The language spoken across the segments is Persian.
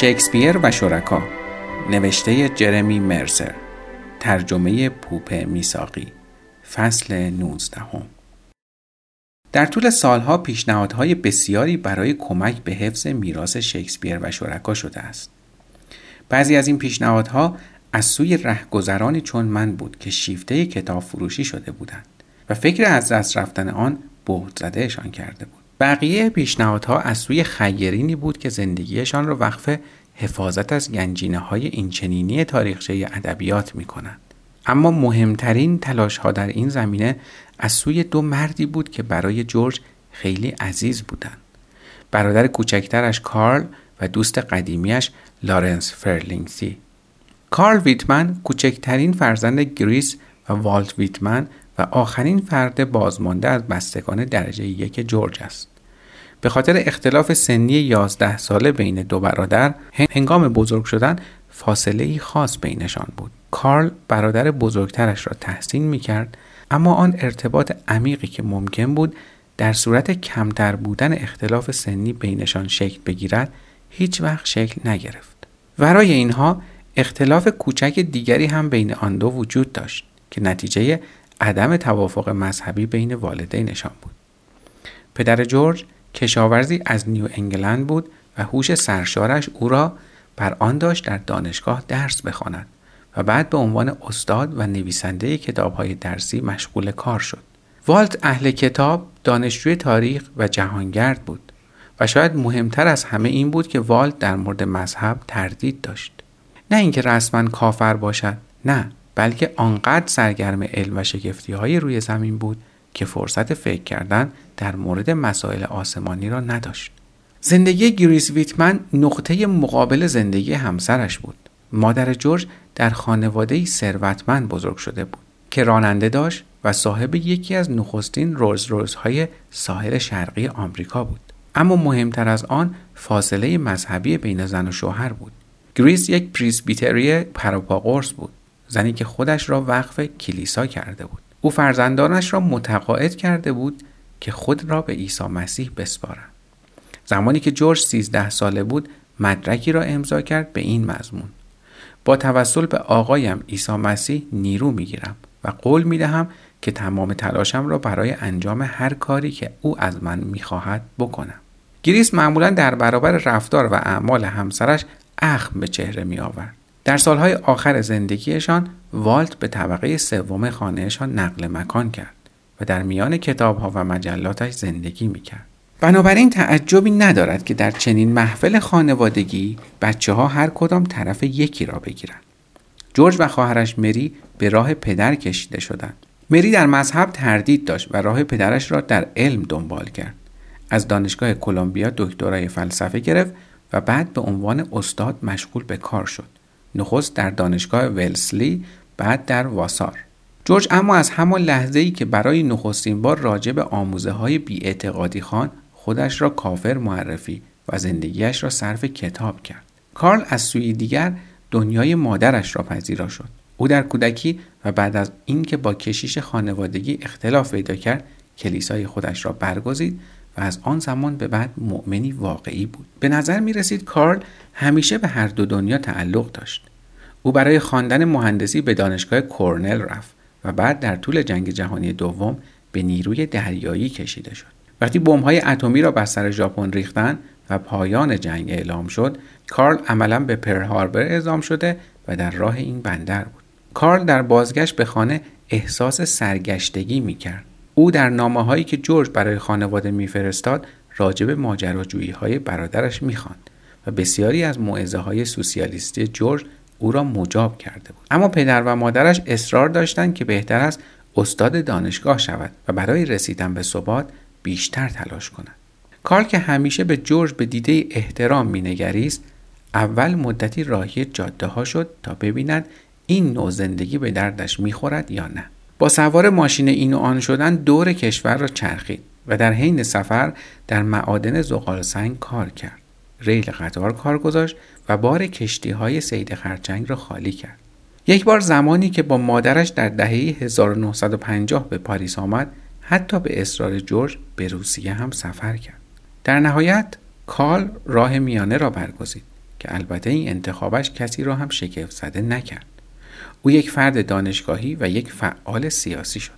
شکسپیر و شرکا. نوشته جرمی مرسر. ترجمه پوپ میساقی فصل 19 در طول سالها پیشنهادهای بسیاری برای کمک به حفظ میراث شکسپیر و شرکا شده است. بعضی از این پیشنهادها از سوی رهگذرانی چون من بود که شیفته کتاب فروشی شده بودند و فکر از دست رفتن آن بهت زدهشان کرده بود. بقیه پیشنهادها از سوی خیرینی بود که زندگیشان را وقف حفاظت از گنجینه های اینچنینی تاریخچه ادبیات می کنند. اما مهمترین تلاش ها در این زمینه از سوی دو مردی بود که برای جورج خیلی عزیز بودند. برادر کوچکترش کارل و دوست قدیمیش لارنس فرلینگتی. کارل ویتمن کوچکترین فرزند گریس و والت ویتمن و آخرین فرد بازمانده از بستگان درجه یک جورج است. به خاطر اختلاف سنی 11 ساله بین دو برادر هنگام بزرگ شدن فاصله ای خاص بینشان بود. کارل برادر بزرگترش را تحسین می کرد اما آن ارتباط عمیقی که ممکن بود در صورت کمتر بودن اختلاف سنی بینشان شکل بگیرد هیچ وقت شکل نگرفت. ورای اینها اختلاف کوچک دیگری هم بین آن دو وجود داشت که نتیجه عدم توافق مذهبی بین والدینشان بود. پدر جورج کشاورزی از نیو انگلند بود و هوش سرشارش او را بر آن داشت در دانشگاه درس بخواند و بعد به عنوان استاد و نویسنده کتابهای درسی مشغول کار شد. والت اهل کتاب دانشجوی تاریخ و جهانگرد بود و شاید مهمتر از همه این بود که والت در مورد مذهب تردید داشت. نه اینکه رسما کافر باشد نه بلکه آنقدر سرگرم علم و شگفتی های روی زمین بود که فرصت فکر کردن در مورد مسائل آسمانی را نداشت. زندگی گریس ویتمن نقطه مقابل زندگی همسرش بود. مادر جورج در خانواده ثروتمند بزرگ شده بود که راننده داشت و صاحب یکی از نخستین رولز رویس های ساحل شرقی آمریکا بود. اما مهمتر از آن فاصله مذهبی بین زن و شوهر بود. گریس یک پریسبیتری پروپا بود. زنی که خودش را وقف کلیسا کرده بود. او فرزندانش را متقاعد کرده بود که خود را به عیسی مسیح بسپارند. زمانی که جورج 13 ساله بود مدرکی را امضا کرد به این مضمون با توسل به آقایم عیسی مسیح نیرو می‌گیرم و قول می دهم که تمام تلاشم را برای انجام هر کاری که او از من می‌خواهد بکنم گریس معمولا در برابر رفتار و اعمال همسرش اخم به چهره می آورد. در سالهای آخر زندگیشان والت به طبقه سوم خانهشان نقل مکان کرد و در میان کتابها و مجلاتش زندگی می کرد. بنابراین تعجبی ندارد که در چنین محفل خانوادگی بچه ها هر کدام طرف یکی را بگیرند. جورج و خواهرش مری به راه پدر کشیده شدند. مری در مذهب تردید داشت و راه پدرش را در علم دنبال کرد. از دانشگاه کلمبیا دکترای فلسفه گرفت و بعد به عنوان استاد مشغول به کار شد. نخست در دانشگاه ولسلی بعد در واسار. جورج اما از همان لحظه ای که برای نخستین بار راجع به آموزه های بی خان خودش را کافر معرفی و زندگیش را صرف کتاب کرد. کارل از سوی دیگر دنیای مادرش را پذیرا شد. او در کودکی و بعد از اینکه با کشیش خانوادگی اختلاف پیدا کرد کلیسای خودش را برگزید و از آن زمان به بعد مؤمنی واقعی بود. به نظر می رسید کارل همیشه به هر دو دنیا تعلق داشت. او برای خواندن مهندسی به دانشگاه کورنل رفت و بعد در طول جنگ جهانی دوم به نیروی دریایی کشیده شد. وقتی های اتمی را بر سر ژاپن ریختن و پایان جنگ اعلام شد کارل عملا به پر هاربر اعزام شده و در راه این بندر بود. کارل در بازگشت به خانه احساس سرگشتگی می کرد. او در نامه هایی که جورج برای خانواده میفرستاد راجب ماجراجویی های برادرش می‌خواند و بسیاری از معزه های سوسیالیستی جورج او را مجاب کرده بود. اما پدر و مادرش اصرار داشتند که بهتر است استاد دانشگاه شود و برای رسیدن به ثبات بیشتر تلاش کند کارل که همیشه به جورج به دیده احترام مینگریست اول مدتی راهی جاده ها شد تا ببیند این نوع زندگی به دردش می‌خورد یا نه. با سوار ماشین این و آن شدن دور کشور را چرخید و در حین سفر در معادن زغال سنگ کار کرد. ریل قطار کار گذاشت و بار کشتی های سید خرچنگ را خالی کرد. یک بار زمانی که با مادرش در دهه 1950 به پاریس آمد حتی به اصرار جورج به روسیه هم سفر کرد. در نهایت کارل راه میانه را برگزید که البته این انتخابش کسی را هم شگفت زده نکرد. او یک فرد دانشگاهی و یک فعال سیاسی شد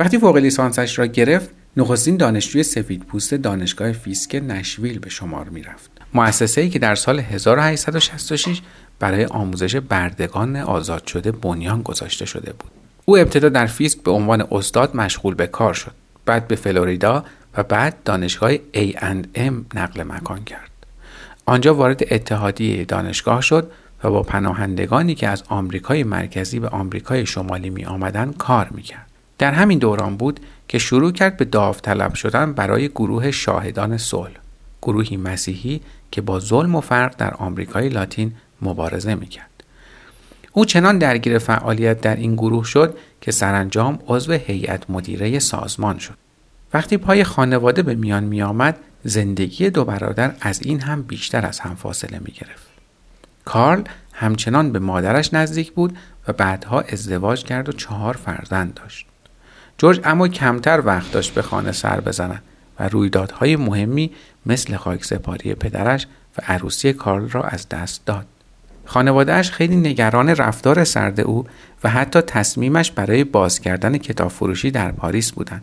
وقتی فوق لیسانسش را گرفت نخستین دانشجوی سفید پوست دانشگاه فیسک نشویل به شمار می رفت. مؤسسه ای که در سال 1866 برای آموزش بردگان آزاد شده بنیان گذاشته شده بود. او ابتدا در فیسک به عنوان استاد مشغول به کار شد. بعد به فلوریدا و بعد دانشگاه A&M نقل مکان کرد. آنجا وارد اتحادیه دانشگاه شد و با پناهندگانی که از آمریکای مرکزی به آمریکای شمالی می آمدن کار می کرد. در همین دوران بود که شروع کرد به داوطلب شدن برای گروه شاهدان صلح گروهی مسیحی که با ظلم و فرق در آمریکای لاتین مبارزه می‌کرد او چنان درگیر فعالیت در این گروه شد که سرانجام عضو هیئت مدیره سازمان شد وقتی پای خانواده به میان می آمد زندگی دو برادر از این هم بیشتر از هم فاصله می گرفت. کارل همچنان به مادرش نزدیک بود و بعدها ازدواج کرد و چهار فرزند داشت. جورج اما کمتر وقت داشت به خانه سر بزند و رویدادهای مهمی مثل خاک سپاری پدرش و عروسی کارل را از دست داد. خانوادهش خیلی نگران رفتار سرد او و حتی تصمیمش برای باز کردن کتاب فروشی در پاریس بودند.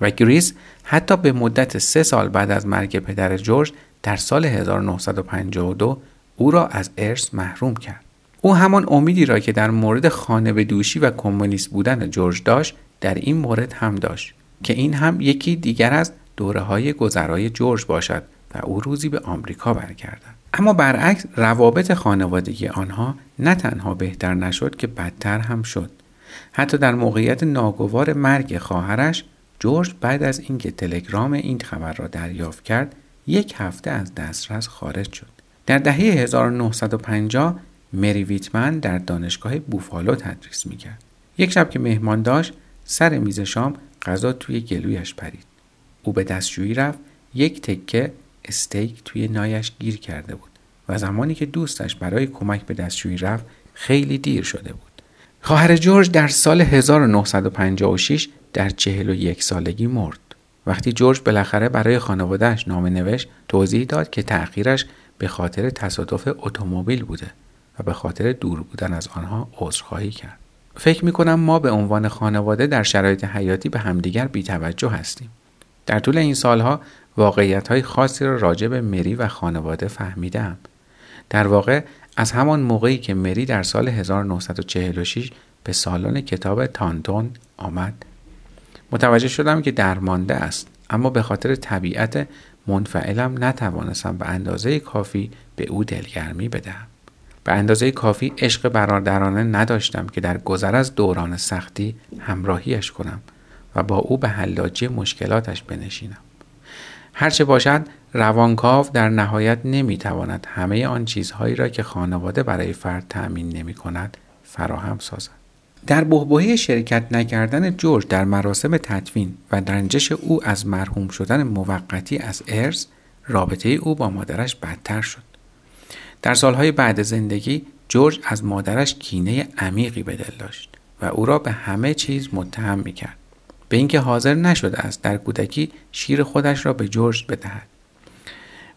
و گریس حتی به مدت سه سال بعد از مرگ پدر جورج در سال 1952 او را از ارث محروم کرد. او همان امیدی را که در مورد خانه به دوشی و کمونیست بودن جورج داشت در این مورد هم داشت که این هم یکی دیگر از دوره های گذرای جورج باشد و او روزی به آمریکا برگردد. اما برعکس روابط خانوادگی آنها نه تنها بهتر نشد که بدتر هم شد. حتی در موقعیت ناگوار مرگ خواهرش جورج بعد از اینکه تلگرام این خبر را دریافت کرد یک هفته از دسترس خارج شد. در دهه 1950 مری ویتمن در دانشگاه بوفالو تدریس می‌کرد. یک شب که مهمان داشت سر میز شام غذا توی گلویش پرید. او به دستشویی رفت یک تکه استیک توی نایش گیر کرده بود و زمانی که دوستش برای کمک به دستشویی رفت خیلی دیر شده بود. خواهر جورج در سال 1956 در چهل و یک سالگی مرد. وقتی جورج بالاخره برای خانوادهش نامه نوشت توضیح داد که تأخیرش به خاطر تصادف اتومبیل بوده و به خاطر دور بودن از آنها عذرخواهی کرد فکر می کنم ما به عنوان خانواده در شرایط حیاتی به همدیگر بیتوجه هستیم. در طول این سالها واقعیت های خاصی را راجع به مری و خانواده فهمیدم. در واقع از همان موقعی که مری در سال 1946 به سالن کتاب تانتون آمد متوجه شدم که درمانده است اما به خاطر طبیعت منفعلم نتوانستم به اندازه کافی به او دلگرمی بدهم. به اندازه کافی عشق برادرانه نداشتم که در گذر از دوران سختی همراهیش کنم و با او به حلاجی مشکلاتش بنشینم. هرچه باشد روانکاو در نهایت نمی‌تواند همه آن چیزهایی را که خانواده برای فرد تأمین نمی کند فراهم سازد. در بحبوحه شرکت نکردن جورج در مراسم تدفین و رنجش او از مرحوم شدن موقتی از ارز رابطه او با مادرش بدتر شد. در سالهای بعد زندگی جورج از مادرش کینه عمیقی به دل داشت و او را به همه چیز متهم می‌کرد. به اینکه حاضر نشده است در کودکی شیر خودش را به جورج بدهد.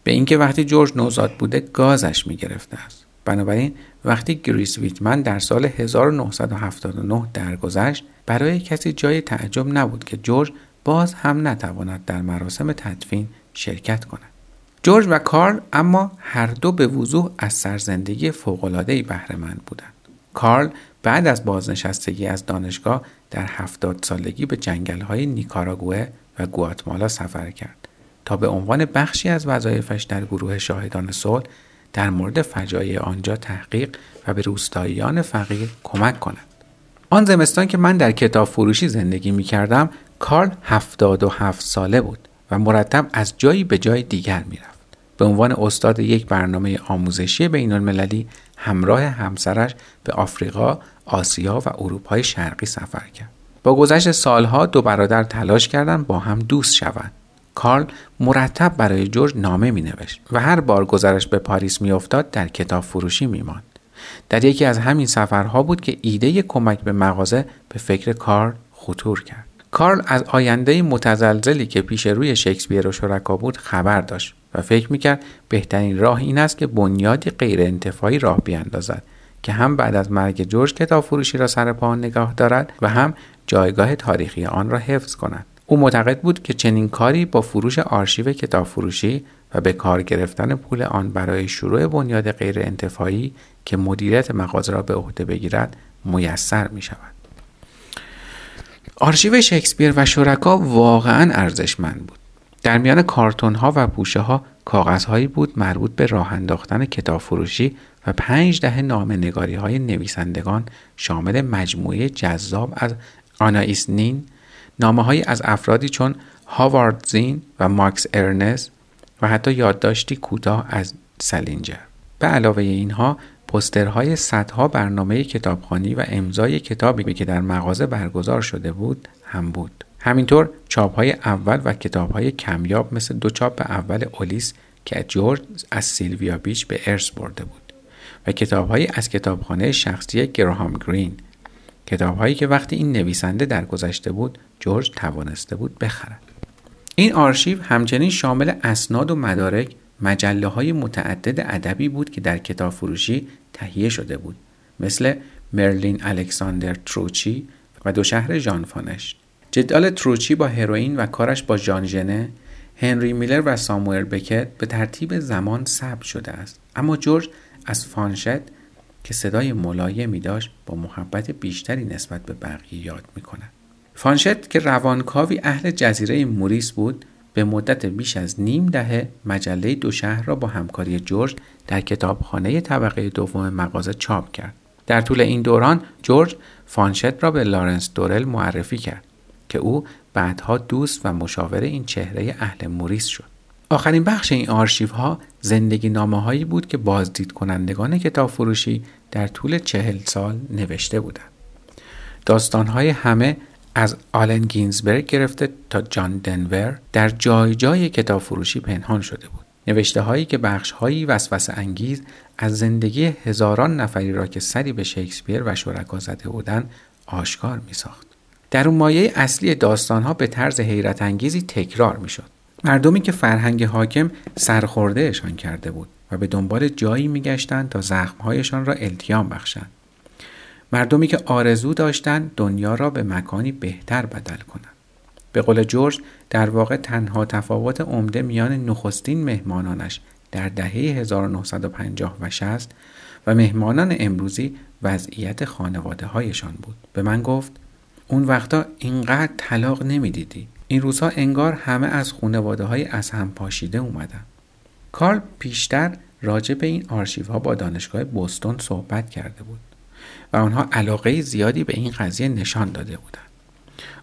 به اینکه وقتی جورج نوزاد بوده گازش می‌گرفته است. بنابراین وقتی گریس ویتمن در سال 1979 درگذشت برای کسی جای تعجب نبود که جورج باز هم نتواند در مراسم تدفین شرکت کند جورج و کارل اما هر دو به وضوح از سرزندگی فوق‌العاده‌ای بهرهمند بودند. کارل بعد از بازنشستگی از دانشگاه در هفتاد سالگی به جنگل‌های نیکاراگوه و گواتمالا سفر کرد تا به عنوان بخشی از وظایفش در گروه شاهدان صلح در مورد فجایع آنجا تحقیق و به روستاییان فقیر کمک کند. آن زمستان که من در کتاب فروشی زندگی می کردم کارل هفتاد و هفت ساله بود و مرتب از جایی به جای دیگر می رفت. به عنوان استاد یک برنامه آموزشی بین المللی همراه همسرش به آفریقا، آسیا و اروپای شرقی سفر کرد. با گذشت سالها دو برادر تلاش کردند با هم دوست شوند. کارل مرتب برای جورج نامه می نوشت و هر بار گذرش به پاریس می افتاد در کتاب فروشی می ماند. در یکی از همین سفرها بود که ایده کمک به مغازه به فکر کارل خطور کرد. کارل از آینده متزلزلی که پیش روی شکسپیر و شرکا بود خبر داشت و فکر می‌کرد بهترین راه این است که بنیادی غیر انتفاعی راه بیاندازد که هم بعد از مرگ جورج کتاب فروشی را سر پا نگاه دارد و هم جایگاه تاریخی آن را حفظ کند او معتقد بود که چنین کاری با فروش آرشیو کتاب فروشی و به کار گرفتن پول آن برای شروع بنیاد غیر انتفاعی که مدیریت مغازه را به عهده بگیرد میسر می شود. آرشیو شکسپیر و شرکا واقعا ارزشمند بود. در میان کارتون ها و پوشه ها کاغذ هایی بود مربوط به راه انداختن کتاب فروشی و پنج دهه نامه نگاری های نویسندگان شامل مجموعه جذاب از آنایس نین نامه های از افرادی چون هاوارد زین و ماکس ارنست و حتی یادداشتی کوتاه از سلینجر. به علاوه اینها پوسترهای صدها برنامه کتابخوانی و امضای کتابی که در مغازه برگزار شده بود هم بود. همینطور چاپ های اول و کتاب های کمیاب مثل دو چاپ اول اولیس که جورج از سیلویا بیچ به ارث برده بود و کتاب از کتابخانه شخصی گراهام گرین کتاب هایی که وقتی این نویسنده در گذشته بود جورج توانسته بود بخرد. این آرشیو همچنین شامل اسناد و مدارک مجله های متعدد ادبی بود که در کتاب فروشی تهیه شده بود مثل مرلین الکساندر تروچی و دو شهر ژان فانشت. جدال تروچی با هروئین و کارش با ژان ژنه هنری میلر و ساموئل بکت به ترتیب زمان ثبت شده است. اما جورج از فانشت که صدای ملایمی داشت با محبت بیشتری نسبت به بقیه یاد می کند. فانشت که روانکاوی اهل جزیره موریس بود به مدت بیش از نیم دهه مجله دو شهر را با همکاری جورج در کتابخانه طبقه دوم مغازه چاپ کرد. در طول این دوران جورج فانشت را به لارنس دورل معرفی کرد که او بعدها دوست و مشاور این چهره اهل موریس شد. آخرین بخش این آرشیف ها زندگی نامه هایی بود که بازدید کنندگان کتاب فروشی در طول چهل سال نوشته بودند. داستان های همه از آلن گینزبرگ گرفته تا جان دنور در جای جای کتاب فروشی پنهان شده بود. نوشته هایی که بخش هایی وسوسه انگیز از زندگی هزاران نفری را که سری به شکسپیر و شرکا زده بودند آشکار می ساخت. در اون مایه اصلی داستان ها به طرز حیرت انگیزی تکرار می شد. مردمی که فرهنگ حاکم سرخوردهشان کرده بود و به دنبال جایی میگشتند تا زخمهایشان را التیام بخشند. مردمی که آرزو داشتند دنیا را به مکانی بهتر بدل کنند. به قول جورج در واقع تنها تفاوت عمده میان نخستین مهمانانش در دهه 1950 و 60 و مهمانان امروزی وضعیت خانواده هایشان بود. به من گفت اون وقتا اینقدر طلاق نمی‌دیدی. این روزها انگار همه از خانواده های از هم پاشیده اومدن. کارل پیشتر راجع به این آرشیف ها با دانشگاه بوستون صحبت کرده بود و آنها علاقه زیادی به این قضیه نشان داده بودند.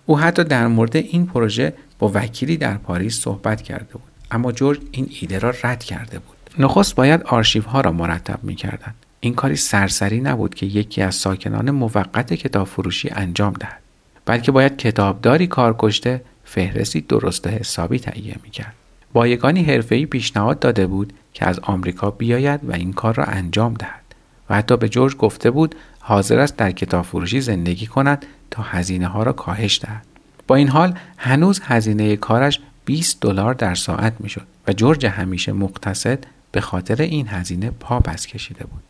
او حتی در مورد این پروژه با وکیلی در پاریس صحبت کرده بود اما جورج این ایده را رد کرده بود. نخست باید آرشیف ها را مرتب می کردن. این کاری سرسری نبود که یکی از ساکنان موقت کتاب فروشی انجام دهد بلکه باید کتابداری کار کشته فهرستی درست حسابی تهیه می‌کرد. بایگانی حرفه‌ای پیشنهاد داده بود که از آمریکا بیاید و این کار را انجام دهد و حتی به جورج گفته بود حاضر است در کتاب فروشی زندگی کند تا هزینه ها را کاهش دهد. با این حال هنوز هزینه کارش 20 دلار در ساعت می‌شد و جورج همیشه مقتصد به خاطر این هزینه پا پس کشیده بود.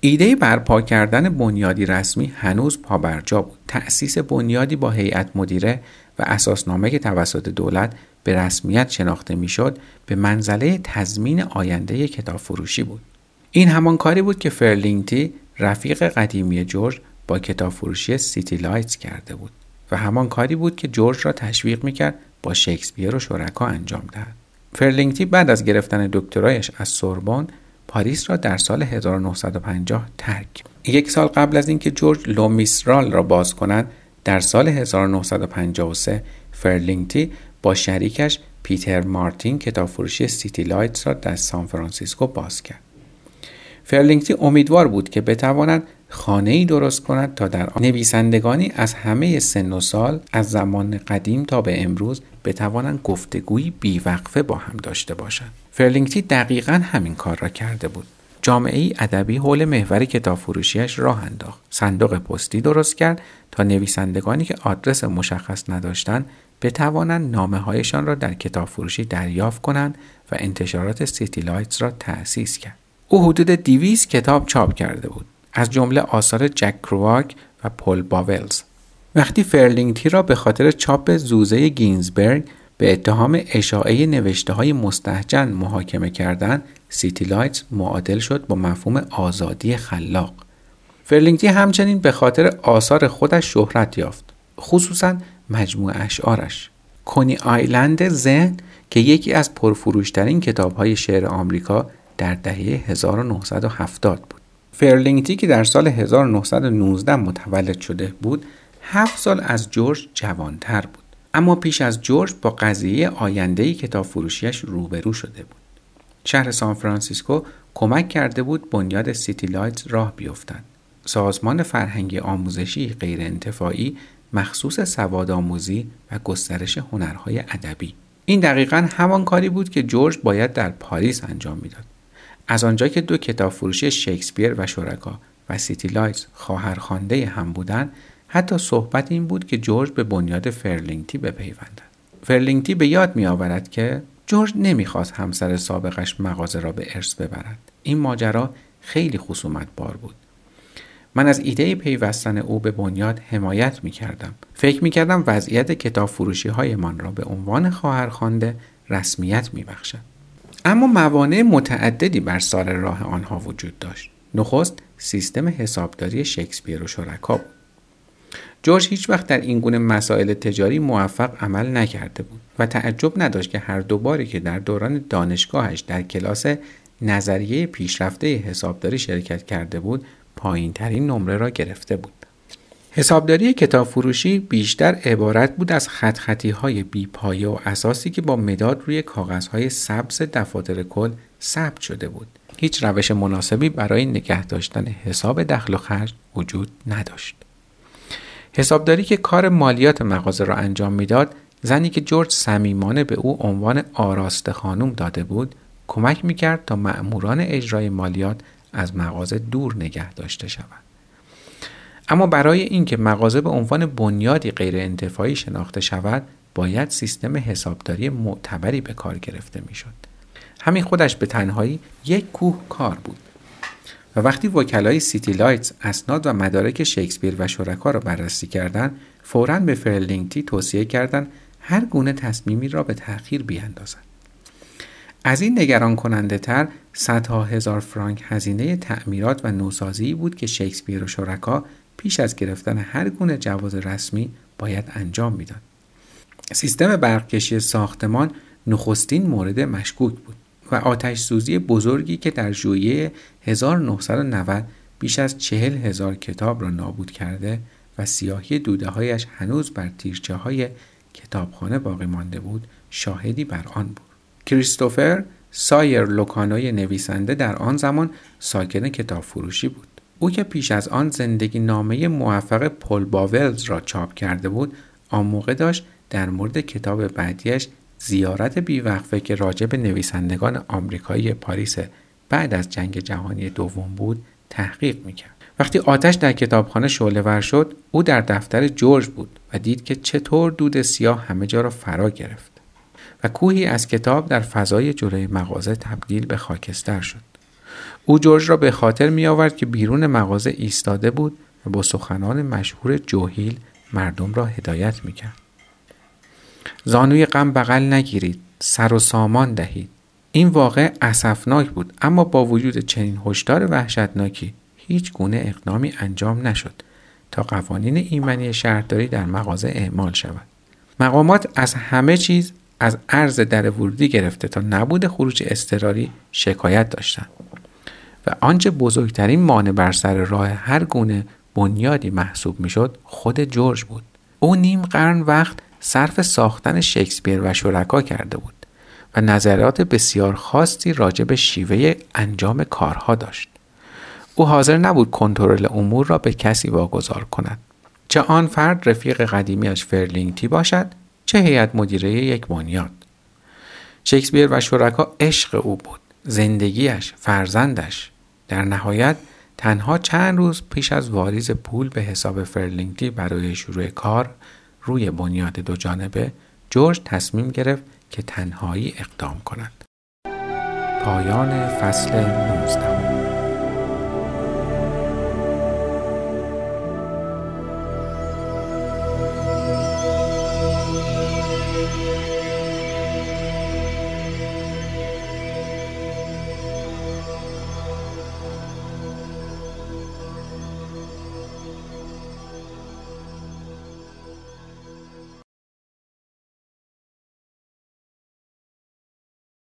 ایده برپا کردن بنیادی رسمی هنوز پابرجا بود. تأسیس بنیادی با هیئت مدیره و اساسنامه که توسط دولت به رسمیت شناخته می‌شد به منزله تضمین آینده کتاب فروشی بود. این همان کاری بود که فرلینگتی رفیق قدیمی جورج با کتاب فروشی سیتی لایتس کرده بود و همان کاری بود که جورج را تشویق می‌کرد با شکسپیر و شرکا انجام دهد. فرلینگتی بعد از گرفتن دکترایش از سوربن پاریس را در سال 1950 ترک یک سال قبل از اینکه جورج لومیسترال را باز کند در سال 1953 فرلینگتی با شریکش پیتر مارتین کتاب فروشی سیتی لایتس را در سان فرانسیسکو باز کرد. فرلینگتی امیدوار بود که بتواند خانه ای درست کند تا در آن نویسندگانی از همه سن و سال از زمان قدیم تا به امروز بتوانند گفتگویی بیوقفه با هم داشته باشند. فرلینگتی دقیقا همین کار را کرده بود. جامعه ادبی حول محور کتاب فروشیش راه انداخت صندوق پستی درست کرد تا نویسندگانی که آدرس مشخص نداشتند بتوانند نامه هایشان را در کتاب فروشی دریافت کنند و انتشارات سیتی لایتس را تأسیس کرد. او حدود 200 کتاب چاپ کرده بود از جمله آثار جک کرواک و پل باولز وقتی فرلینگتی را به خاطر چاپ زوزه گینزبرگ به اتهام اشاعه نوشته های مستهجن محاکمه کردن سیتی لایتس معادل شد با مفهوم آزادی خلاق. فرلینگتی همچنین به خاطر آثار خودش شهرت یافت خصوصا مجموعه اشعارش. کنی آیلند ذهن که یکی از پرفروشترین کتاب های شعر آمریکا در دهه 1970 بود. فرلینگتی که در سال 1919 متولد شده بود هفت سال از جورج جوانتر بود. اما پیش از جورج با قضیه آینده کتاب فروشیش روبرو شده بود. شهر سان فرانسیسکو کمک کرده بود بنیاد سیتی لایتز راه بیفتد سازمان فرهنگی آموزشی غیر انتفاعی مخصوص سواد آموزی و گسترش هنرهای ادبی. این دقیقا همان کاری بود که جورج باید در پاریس انجام می‌داد. از آنجا که دو کتاب فروشی شکسپیر و شرکا و سیتی لایتز خواهرخوانده هم بودند حتی صحبت این بود که جورج به بنیاد فرلینگتی بپیوندد فرلینگتی به یاد می آورد که جورج نمی‌خواست همسر سابقش مغازه را به ارث ببرد این ماجرا خیلی خصومت بار بود من از ایده پیوستن او به بنیاد حمایت می کردم. فکر می کردم وضعیت کتاب فروشی های من را به عنوان خواهرخوانده رسمیت می بخشد. اما موانع متعددی بر سال راه آنها وجود داشت. نخست سیستم حسابداری شکسپیر و شرکا بود. جورج هیچ وقت در این گونه مسائل تجاری موفق عمل نکرده بود و تعجب نداشت که هر دوباری که در دوران دانشگاهش در کلاس نظریه پیشرفته حسابداری شرکت کرده بود پایین ترین نمره را گرفته بود. حسابداری کتاب فروشی بیشتر عبارت بود از خط خطی های بی پایه و اساسی که با مداد روی کاغذهای سبز دفاتر کل ثبت شده بود. هیچ روش مناسبی برای نگه داشتن حساب دخل و خرج وجود نداشت. حسابداری که کار مالیات مغازه را انجام می‌داد زنی که جورج صمیمانه به او عنوان آراسته خانم داده بود کمک می‌کرد تا مأموران اجرای مالیات از مغازه دور نگه داشته شود. اما برای اینکه مغازه به عنوان بنیادی غیر انتفاعی شناخته شود باید سیستم حسابداری معتبری به کار گرفته می‌شد. همین خودش به تنهایی یک کوه کار بود. و وقتی وکلای سیتی لایتس اسناد و مدارک شکسپیر و شرکا را بررسی کردند فورا به فرلینگتی توصیه کردند هر گونه تصمیمی را به تأخیر بیاندازد از این نگران کننده تر صدها هزار فرانک هزینه تعمیرات و نوسازی بود که شکسپیر و شرکا پیش از گرفتن هر گونه جواز رسمی باید انجام می‌داد. سیستم برقکشی ساختمان نخستین مورد مشکوک بود و آتش سوزی بزرگی که در ژوئیه 1990 بیش از چهل هزار کتاب را نابود کرده و سیاهی دوده هایش هنوز بر تیرچه های کتابخانه باقی مانده بود شاهدی بر آن بود. کریستوفر سایر لوکانوی نویسنده در آن زمان ساکن کتاب فروشی بود. او که پیش از آن زندگی نامه موفق پل باولز را چاپ کرده بود آن موقع داشت در مورد کتاب بعدیش زیارت بیوقفه که راجع به نویسندگان آمریکایی پاریس بعد از جنگ جهانی دوم بود تحقیق می‌کرد وقتی آتش در کتابخانه شعله ور شد او در دفتر جورج بود و دید که چطور دود سیاه همه جا را فرا گرفت و کوهی از کتاب در فضای جلوی مغازه تبدیل به خاکستر شد او جورج را به خاطر می آورد که بیرون مغازه ایستاده بود و با سخنان مشهور جوهیل مردم را هدایت می کرد. زانوی غم بغل نگیرید سر و سامان دهید. این واقع اسفناک بود اما با وجود چنین هشدار وحشتناکی هیچ گونه اقدامی انجام نشد تا قوانین ایمنی شهرداری در مغازه اعمال شود. مقامات از همه چیز از عرض در ورودی گرفته تا نبود خروج اضطراری شکایت داشتند و آنچه بزرگترین مانع بر سر راه هر گونه بنیادی محسوب می‌شد خود جورج بود. او نیم قرن وقت صرف ساختن شکسپیر و شرکا کرده بود و نظرات بسیار خاصی راجع به شیوه انجام کارها داشت. او حاضر نبود کنترل امور را به کسی واگذار کند. چه آن فرد رفیق قدیمیش فرلینگتی باشد چه هیئت مدیره یک بنیاد. شکسپیر و شرکا عشق او بود زندگیش فرزندش. در نهایت تنها چند روز پیش از واریز پول به حساب فرلینگتی برای شروع کار روی بنیاد دو جانبه جورج تصمیم گرفت که تنهایی اقدام کند. پایان فصل 19